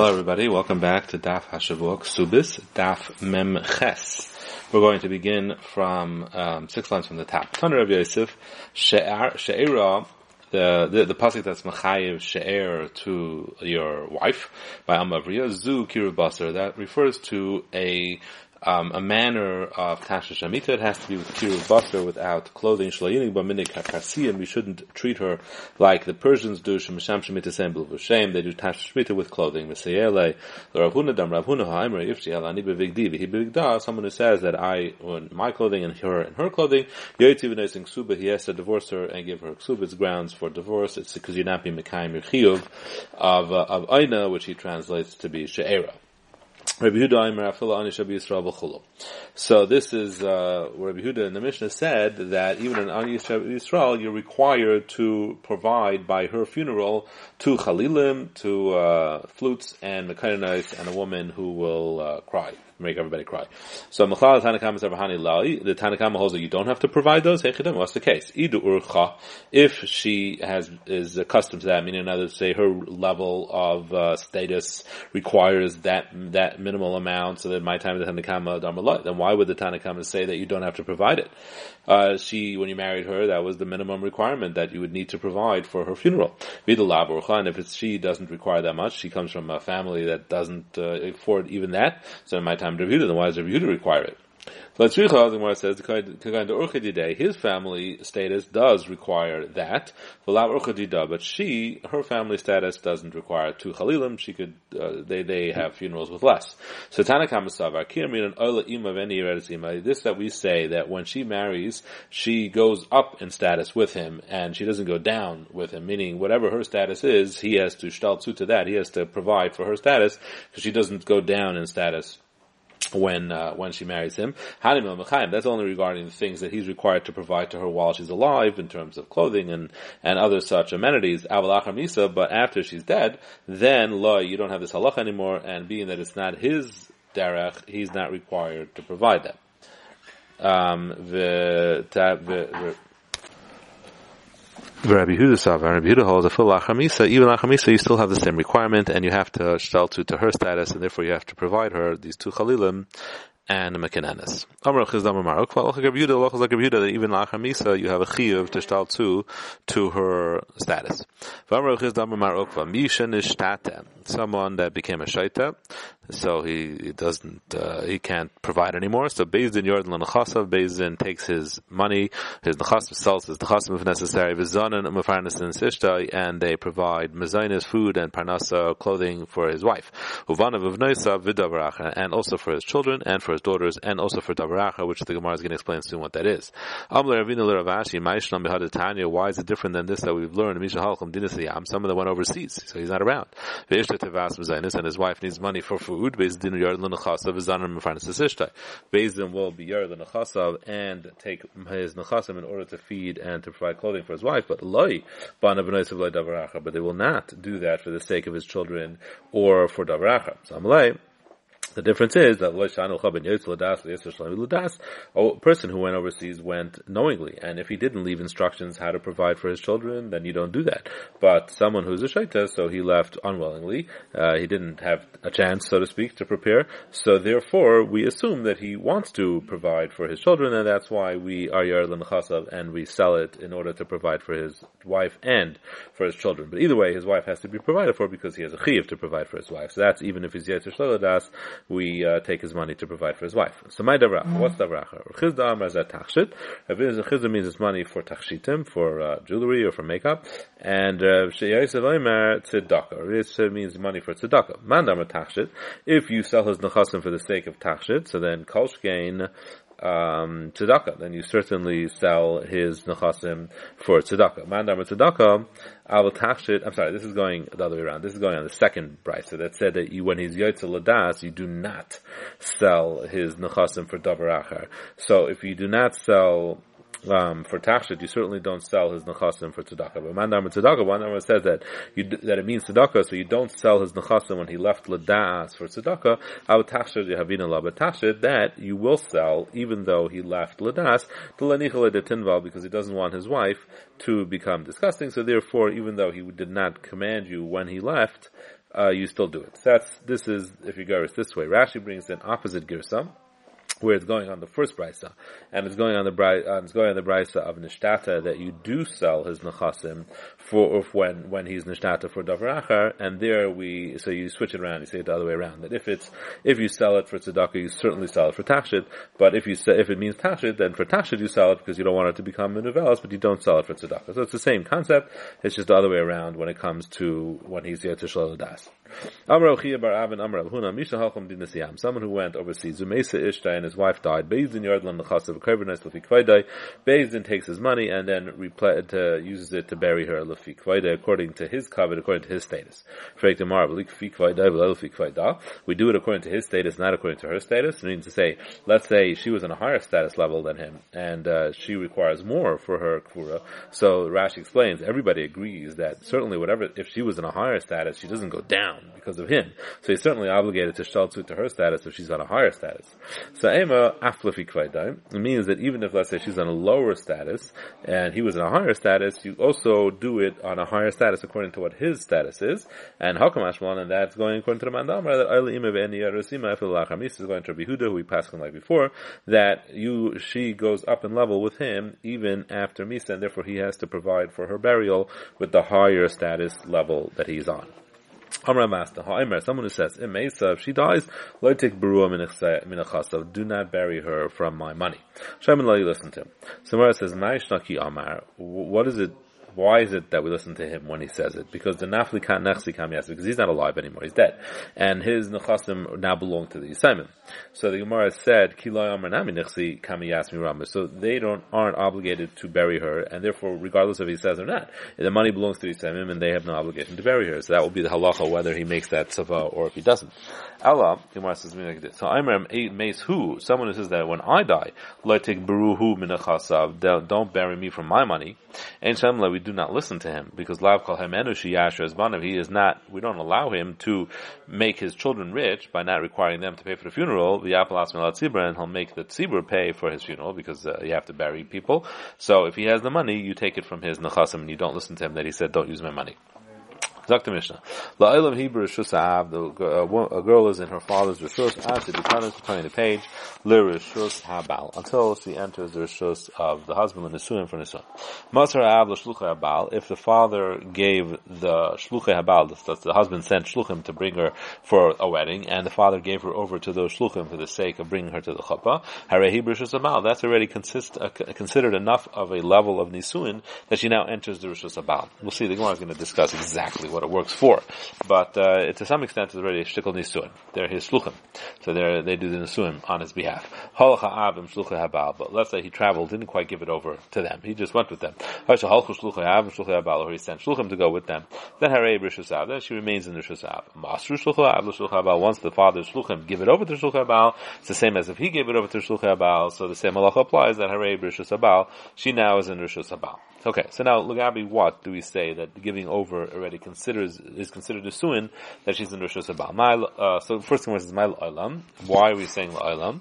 Hello everybody, welcome back to Daf Hashavua Subis, Daf Mem Ches. We're going to begin from um, six lines from the top. Tanur of Yosef, She'era, the, the, the pasuk that's Machayev She'er to your wife by Amavriya, Zu Kirubasar, that refers to a um, a manner of kasha shamita. It has to be with kiru basar, without clothing. Shlayini b'minik hakasiyim. We shouldn't treat her like the Persians do. Shemasham shemita sembel v'shem. They do shmita with clothing. Mesayele l'ravhuna dam ravhuna ha'imra ifti alani bevigdi v'hi. Someone who says that I own my clothing and her and her clothing. Yoytzi v'neising ksuba. He has to divorce her and give her ksuba. It's grounds for divorce. It's because you're not being mekayim your of uh, of aina, which he translates to be she'era. So this is uh, Rabbi Huda in the Mishnah said that even in Ani Yisrael you're required to provide by her funeral two chalilim, two uh, flutes, and mekainais, and a woman who will uh, cry make everybody cry. So Mechlal Tanakam is. The Tanakama holds that you don't have to provide those. Hechidim, what's the case? Idu Urcha, if she has is accustomed to that, meaning another say her level of uh, status requires that that minimal amount, so that my time the Tanakama Dharma then why would the Tanakama say that you don't have to provide it? Uh, she, when you married her, that was the minimum requirement that you would need to provide for her funeral. And if it's, she doesn't require that much, she comes from a family that doesn't uh, afford even that, so in my time to then why does Yehuda require it? But the Gemara says his family status does require that. But she, her family status doesn't require two chalilim. She could, uh, they they have funerals with less. So Tanakam This that we say that when she marries, she goes up in status with him, and she doesn't go down with him. Meaning, whatever her status is, he has to shtaltzu to that. He has to provide for her status because she doesn't go down in status when uh, when she marries him. That's only regarding the things that he's required to provide to her while she's alive in terms of clothing and, and other such amenities. But after she's dead, then lo, you don't have this halach anymore, and being that it's not his derech, he's not required to provide that. Um, the, the, Rabbi Huda Sav, Rabbi Huda holds a full lachamisa. Even lachamisa, you still have the same requirement, and you have to shtel to, to her status, and therefore you have to provide her these two chalilim and Mekanenis. Amar Chizdam Amar Rabbi Yehuda Rabbi Yehuda even Lachamisa you have a chiyuv to shtal to to her status. Amar Chizdam Amar Okva Misha Nishtata someone that became a shaita so he, he doesn't uh, he can't provide anymore. So Bezdin Yordan Lenachasav Bezdin takes his money, his Nechasav sells his Nechasav if necessary, Vizanan Mafarnas and Sishta, and they provide Mazainis food and Parnasa clothing for his wife. Uvanav of Noisa and also for his children and for his daughters and also for Davaracha, which the Gemara is going to explain soon what that is. Amler Ravina Leravashi Maishlam Behadatanya, why is it different than this that we've learned? Misha Dinasiyam, some of them went overseas, so he's not around. Veishta Tevas Mazainis, and his wife needs money for food food, Bezdin Yard L'Nechasav Zanar Mefarnas Ishtai. Bezdin will be Yard L'Nechasav and take his Nechasav in order to feed and to provide clothing for his wife, but Loi, Bana B'naisav loy Davaracha, but they will not do that for the sake of his children or for Davaracha. So Amalei, the difference is that a person who went overseas went knowingly, and if he didn't leave instructions how to provide for his children, then you don't do that. But someone who's a shaita, so he left unwillingly, uh, he didn't have a chance, so to speak, to prepare. So therefore, we assume that he wants to provide for his children, and that's why we are yar chasav and we sell it in order to provide for his wife and for his children. But either way, his wife has to be provided for because he has a chiv to provide for his wife. So that's even if he's yetzer shlodas we uh, take his money to provide for his wife. So my davracha, mm-hmm. what's davracha? Chizda amar zet tachshit. Chizda means it's money for tachshitim, for uh, jewelry or for makeup, and sheyayisav omer tzedakah. It means money for tzedakah. Man tachshit. If you sell his nechasim for the sake of tachshit, so then kolshkein um, tzedakah, then you certainly sell his nechasim for tzedakah. Mandar tzedakah, al tachshit, I'm sorry, this is going the other way around. This is going on the second brisa that said that you, when he's yotze ladas, you do not sell his nechasim for davar. So if you do not sell um, for tachshit, you certainly don't sell his nechasim for tzedakah. But mandar tzedakah, one number says that you, that it means tzedakah, so you don't sell his nechasim when he left ladas for tzedakah. Out tachshit yehavina la, but tachshit that you will sell even though he left ladas to lenichale de tinval because he doesn't want his wife to become disgusting. So therefore, even though he did not command you when he left uh, you still do it. So that's, this is, if you go this way. Rashi brings an opposite girsa where it's going on the first brisa, and it's going on the bri- uh, it's going on the brisa of nishtata that you do sell his nechasim for when when he's nishtata for davar achar, and there we so you switch it around, you say it the other way around. That if it's if you sell it for tzedakah, you certainly sell it for tashit, but if you say, if it means tashit, then for tashit you sell it because you don't want it to become a novelis, but you don't sell it for tzedakah. So it's the same concept. It's just the other way around when it comes to when he's Someone who went overseas, Zumesa Ishtai and his wife died. Bezdin Yardlan the Chasav Karbanis Lafi Kvaidai. Bezdin takes his money and then repl- to, uses it to bury her Kvaidai according to his covenant, according to his status. We do it according to his status, not according to her status. Meaning to say, let's say she was in a higher status level than him, and uh, she requires more for her kura. So Rashi explains, everybody agrees that certainly whatever, if she was in a higher status, she doesn't go down because of him. So he's certainly obligated to shaltzu to her status if she's on a higher status. So Ema aflafi kvaidai, it means that even if let's say she's on a lower status and he was in a higher status, you also do it on a higher status according to what his status is. And Hakam and that's going according to the Mandamar that Ayla Ima Ve'eni Yarosima is going to Behuda, who we passed on like before, that you, she goes up in level with him even after Misa, and therefore he has to provide for her burial with the higher status level that he's on. Amra Master, someone who says, if she dies, do not bury her from my money. Shaiman you listen to him. Samara says, Amar, what is it why is it that we listen to him when he says it? Because the nafli kan nechsi kam because he's not alive anymore, he's dead. And his nechasim now belong to the Yisayim. So the Gemara said, Kilay amar nami nechsi kam So they don't, aren't obligated to bury her, and therefore, regardless if he says or not, the money belongs to the Yisayim, and they have no obligation to bury her. So that will be the halacha, whether he makes that tzava or if he doesn't. Allah, Gemara says like this. So I'm mace who, someone who says that when I die, take baruhu minachasav, don't bury me from my money. And Shamla, we do not listen to him because Lav Kal Hemenu he is not, we don't allow him to make his children rich by not requiring them to pay for the funeral. The and he'll make the tzibur pay for his funeral because uh, you have to bury people. So if he has the money, you take it from his nechasim and you don't listen to him that he said, don't use my money. Dr. Mishnah. La'ilam Hebrew Rishus a girl is in her father's Rishus, as to be turning the page, Le Rishus Habal, until she enters the Rishus of the husband, and Nisuim for Nisuim. Masar Av L'Shluchai Habal, if the father gave the Shluchai Habal, that's the husband sent Shluchim to bring her for a wedding, and the father gave her over to those Shluchim for the sake of bringing her to the Chuppah, Hare Hebrew Rishus that's already consist, uh, considered enough of a level of Nisuin that she now enters the Rishus Habal. We'll see, the Gemara is going to discuss exactly what it works for. But uh, to some extent, it's already a shtickle nisuin. They're his shluchim, so they they do the nisuim on his behalf. But let's say he traveled, didn't quite give it over to them. He just went with them. Or he sent shluchim to go with them. Then harei b'rishusav. Then she remains in the rishusav. Masru shluchav Once the father's shluchim give it over to shluchav it's the same as if he gave it over to shluchav So the same halacha applies that harei b'rishusav. She now is in rishusav. Okay, so now Lugabi, what do we say that giving over already considers is considered a suin that she's in Rosh Hashanah? Uh, so first thing was is my. Why are we saying La'olam?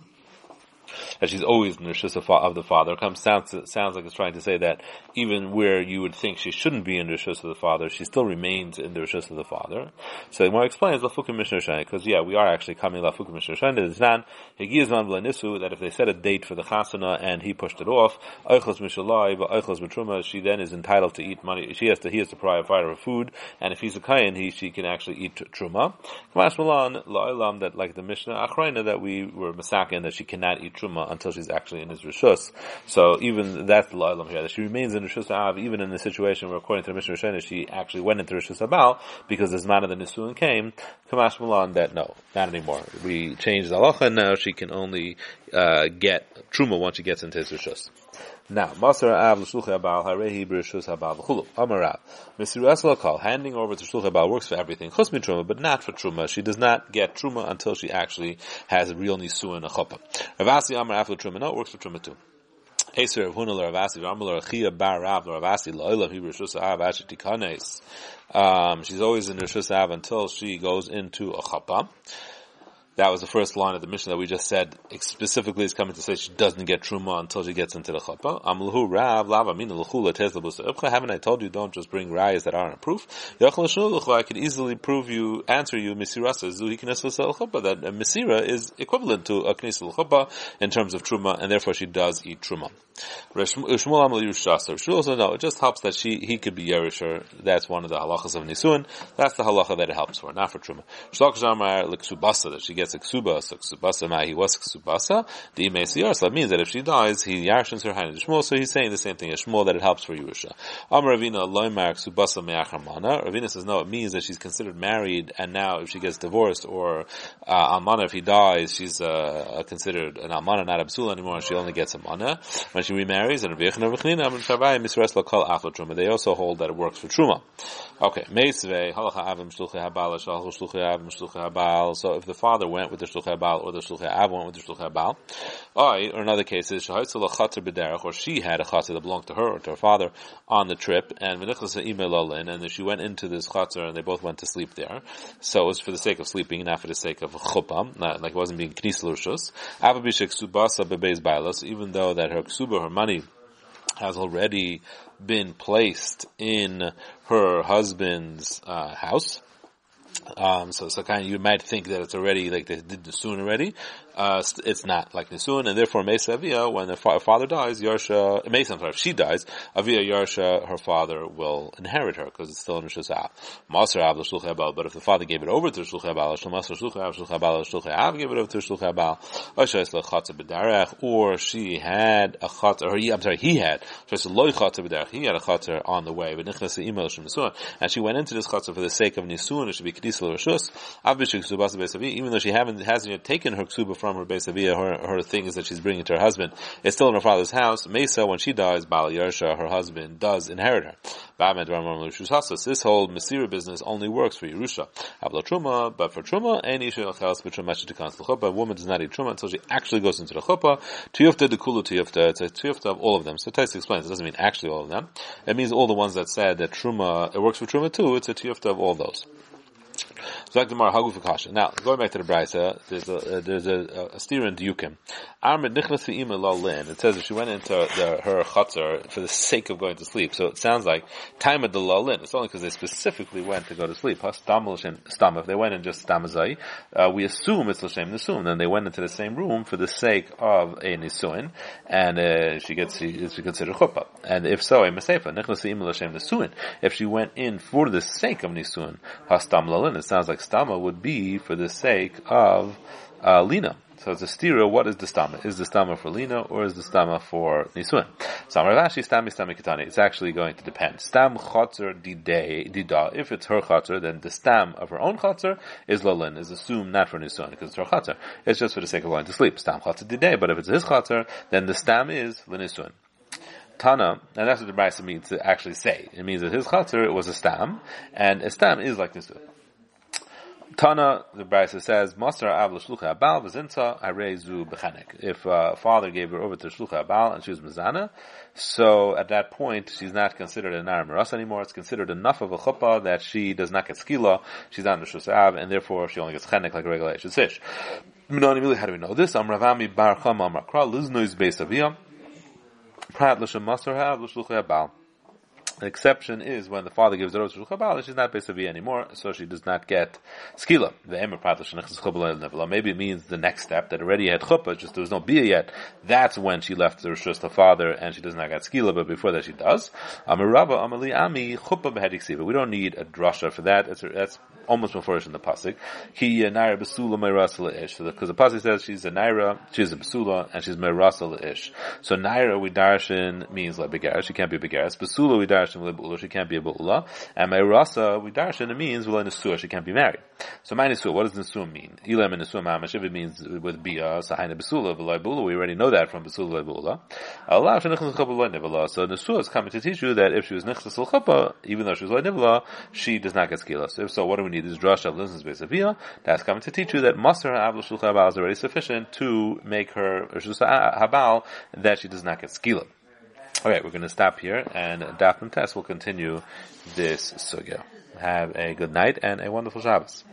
That she's always in the Rishus of the father. It comes, sounds, sounds like it's trying to say that even where you would think she shouldn't be in the Rishus of the father, she still remains in the Rishus of the father. So the more explains Lafukim Mishnah because yeah, we are actually coming Lafukim Mishnah Shai, that it's not, that if they set a date for the chasana and he pushed it off, Eichlas Mishalai, but Matruma, she then is entitled to eat money, she has to, he has to provide her food, and if he's a kayan, he, she can actually eat truma. Kamash Malan, La'ilam, that like the Mishnah Achraina, that we were masakin, that she cannot eat truma until she's actually in his rishus. So even that's the la'ilam here that she remains in rishus av even in the situation where according to the Mishnah Rishonah she actually went into rishus abal because as man of the nisuin came. Kamash Milan that no, not anymore. We changed the halacha now she can only uh, get truma once she gets into his rishus. Now, Masar Av L'Shluchei Abal Harehi B'Rishus Habal V'Chulu. Amarav. Mesiru Esel handing over to Shluchei Abal works for everything. Chus Truma, but not for Truma. She does not get Truma until she actually has a real Nisu and a. Ravasi Amar Af Truma, no, it works for Truma too. Eser of Huna Ravasi, V'Amar L'Achia Bar Rav Ravasi L'Oilam He B'Rishus Av. Um, she's always in Rishus Av until she goes into a. That was the first line of the mission that we just said specifically is coming to say she doesn't get truma until she gets into the chuppah. Amlahu rav l'chula tezla Haven't I told you don't just bring rayas that aren't proof? I could easily prove you, answer you misirasa zuhi chuppah that a misira is equivalent to a knesel chuppah in terms of truma, and therefore she does eat truma. Also no, it just helps that she he could be Yerisher. That's one of the halachas of Nisun. That's the halacha that it helps for, not for Truma. That she gets a ksuba, so ksubasa ma he was ksubasa. The Imesiyar, so that means that if she dies, he yarshins her hand Shmuel, so he's saying the same thing as Shmuel, that it helps for Yerusha. Amar Ravina Loimar ksubasa me'achamana. Ravina says no, it means that she's considered married, and now if she gets divorced, or uh, Almana, if he dies, she's uh, considered an Almana, not Absula anymore, she only gets a Mana. When she remarries, and they also hold that it works for Truma. Okay, Meisve, halacha avim shluchi habal, shluchi avim shluchi habal, So if the father went with the Shluchei Habal, or the Shluchei Av went with the Shluchei Habal, or in other cases, or she had a chatzah that belonged to her or to her father on the trip, and and she went into this chatzah and they both went to sleep there. So it was for the sake of sleeping, not for the sake of chuppah, not like it wasn't being knis l'rshus. Even though that her ksuba, her money, has already been placed in her husband's uh, house. Um, so, so kind of you might think that it's already like they did the soon already, uh, it's not like Nisun, and therefore Mesa Avia, when the fa- father dies, Yarsha, Mesa, if she dies, Avia Yarsha, her father will inherit her, because it's still in Rishus Av. Maser Av l'shluch but if the father gave it over to Shluch Abal, Shlomaser Shluch Av, Shluch Abal, Shluch Av gave it over to Shluch Abal, Ashais l'chatza b'darech, or she had a chatza, or he, I'm sorry, he had, Ashais loy b'darech, he had a chatza on the way, and she went into this chatza for the sake of Nisun, it should be b'shik Subasa even though she haven't, hasn't yet taken her ksuba from her base her, her things that she's bringing to her husband, is still in her father's house. Mesa, when she dies, Baal Yersha, her husband, does inherit her. This whole Masira business only works for Yerusha. Abla Truma, but for Truma, any Shilachas B'Truma to Chuppah, a woman does not eat Truma until she actually goes into the Chuppah. Tuyufta, the Kulu Tuyufta, it's a Tuyufta of all of them. So Tais explains, it doesn't mean actually all of them. It means all the ones that said that Truma, it works for Truma too, it's a Tuyufta of all those. Now, going back to the Brisa, there's a uh, there's a, a steer in Diukim. Lin. It says that she went into the, her chutzar for the sake of going to sleep. So it sounds like time of the Lalin. It's only because they specifically went to go to sleep. Stam if they went in just stamazai, uh, we assume it's l'shem nisum. Then they went into the same room for the sake of a nisuin, and uh, she gets she, she considered chuppah. And if so, a mesefa Nichnas l'shem nisuin. If she went in for the sake of nisuin, hastam lalin. It sounds like stama would be for the sake of uh, lina. So it's a stira. What is the stama? Is the stama for lina or is the stama for nisun? Samar Rashi stami stami kitani. It's actually going to depend. Stam chotzer didei dida. If it's her chotzer, then the stam of her own chotzer is lalin. Is assumed not for nisun because it's her chotzer. It's just for the sake of going to sleep. Stam chotzer didei. But if it's his chotzer, then the stam is linisun. Tana, and that's what the Brisa means to actually say. It means that his chatzar was a stam, and a stam is like nisun. Tana, the Brisa says, Master Avla Shlucha Abal Vazinta Arezu Bechanek. If uh, father gave her over to Shlucha Abal and she was Mizana, so at that point she's not considered an Nar Maras anymore. It's considered enough of a chuppah that she does not get skila. She's not in the Shus and therefore she only gets chenek like a regular. Minani how do we know this? Am Ravami Bar Chama Makra Liznois Beis Aviyah. Prat L'Shem Master Hav L'Shlucha Abal. Exception is when the father gives the rose to and she's not Besavi anymore, so she does not get skila. The Maybe it means the next step that already had chuppah, just there was no bia yet. That's when she left the rishus the father and she does not get skila, but before that she does. Amirava Amali Ami chuppah We don't need a drasha for that. It's, that's almost before in the pasuk. Ki naira. Because the pasuk says she's a naira, she's a besula, and she's meirasa ish. So naira we darshan means like begaris. She can't be begaris. Besula we darshan lebula. She can't be a bula. And meirasa we darshan it means well nesua. She can't be married. So my nesua. What does nesua mean? Ilam and nesua mamash. It means with bia sahina besula bula, we already know that from besula bula. Allah shenichnas chapa loy So nesua is coming to teach you that if she was nichnas chapa, even though she was loy she does not get skila. So if so, what do we need? this drasha of Linsen's Beisavia, that's coming to teach you that Master Avla Shulcha is already sufficient to make her Habal that she does not get skila. Alright, we're going to stop here and Dapim Tess will continue this sugya. Have a good night and a wonderful Shabbos.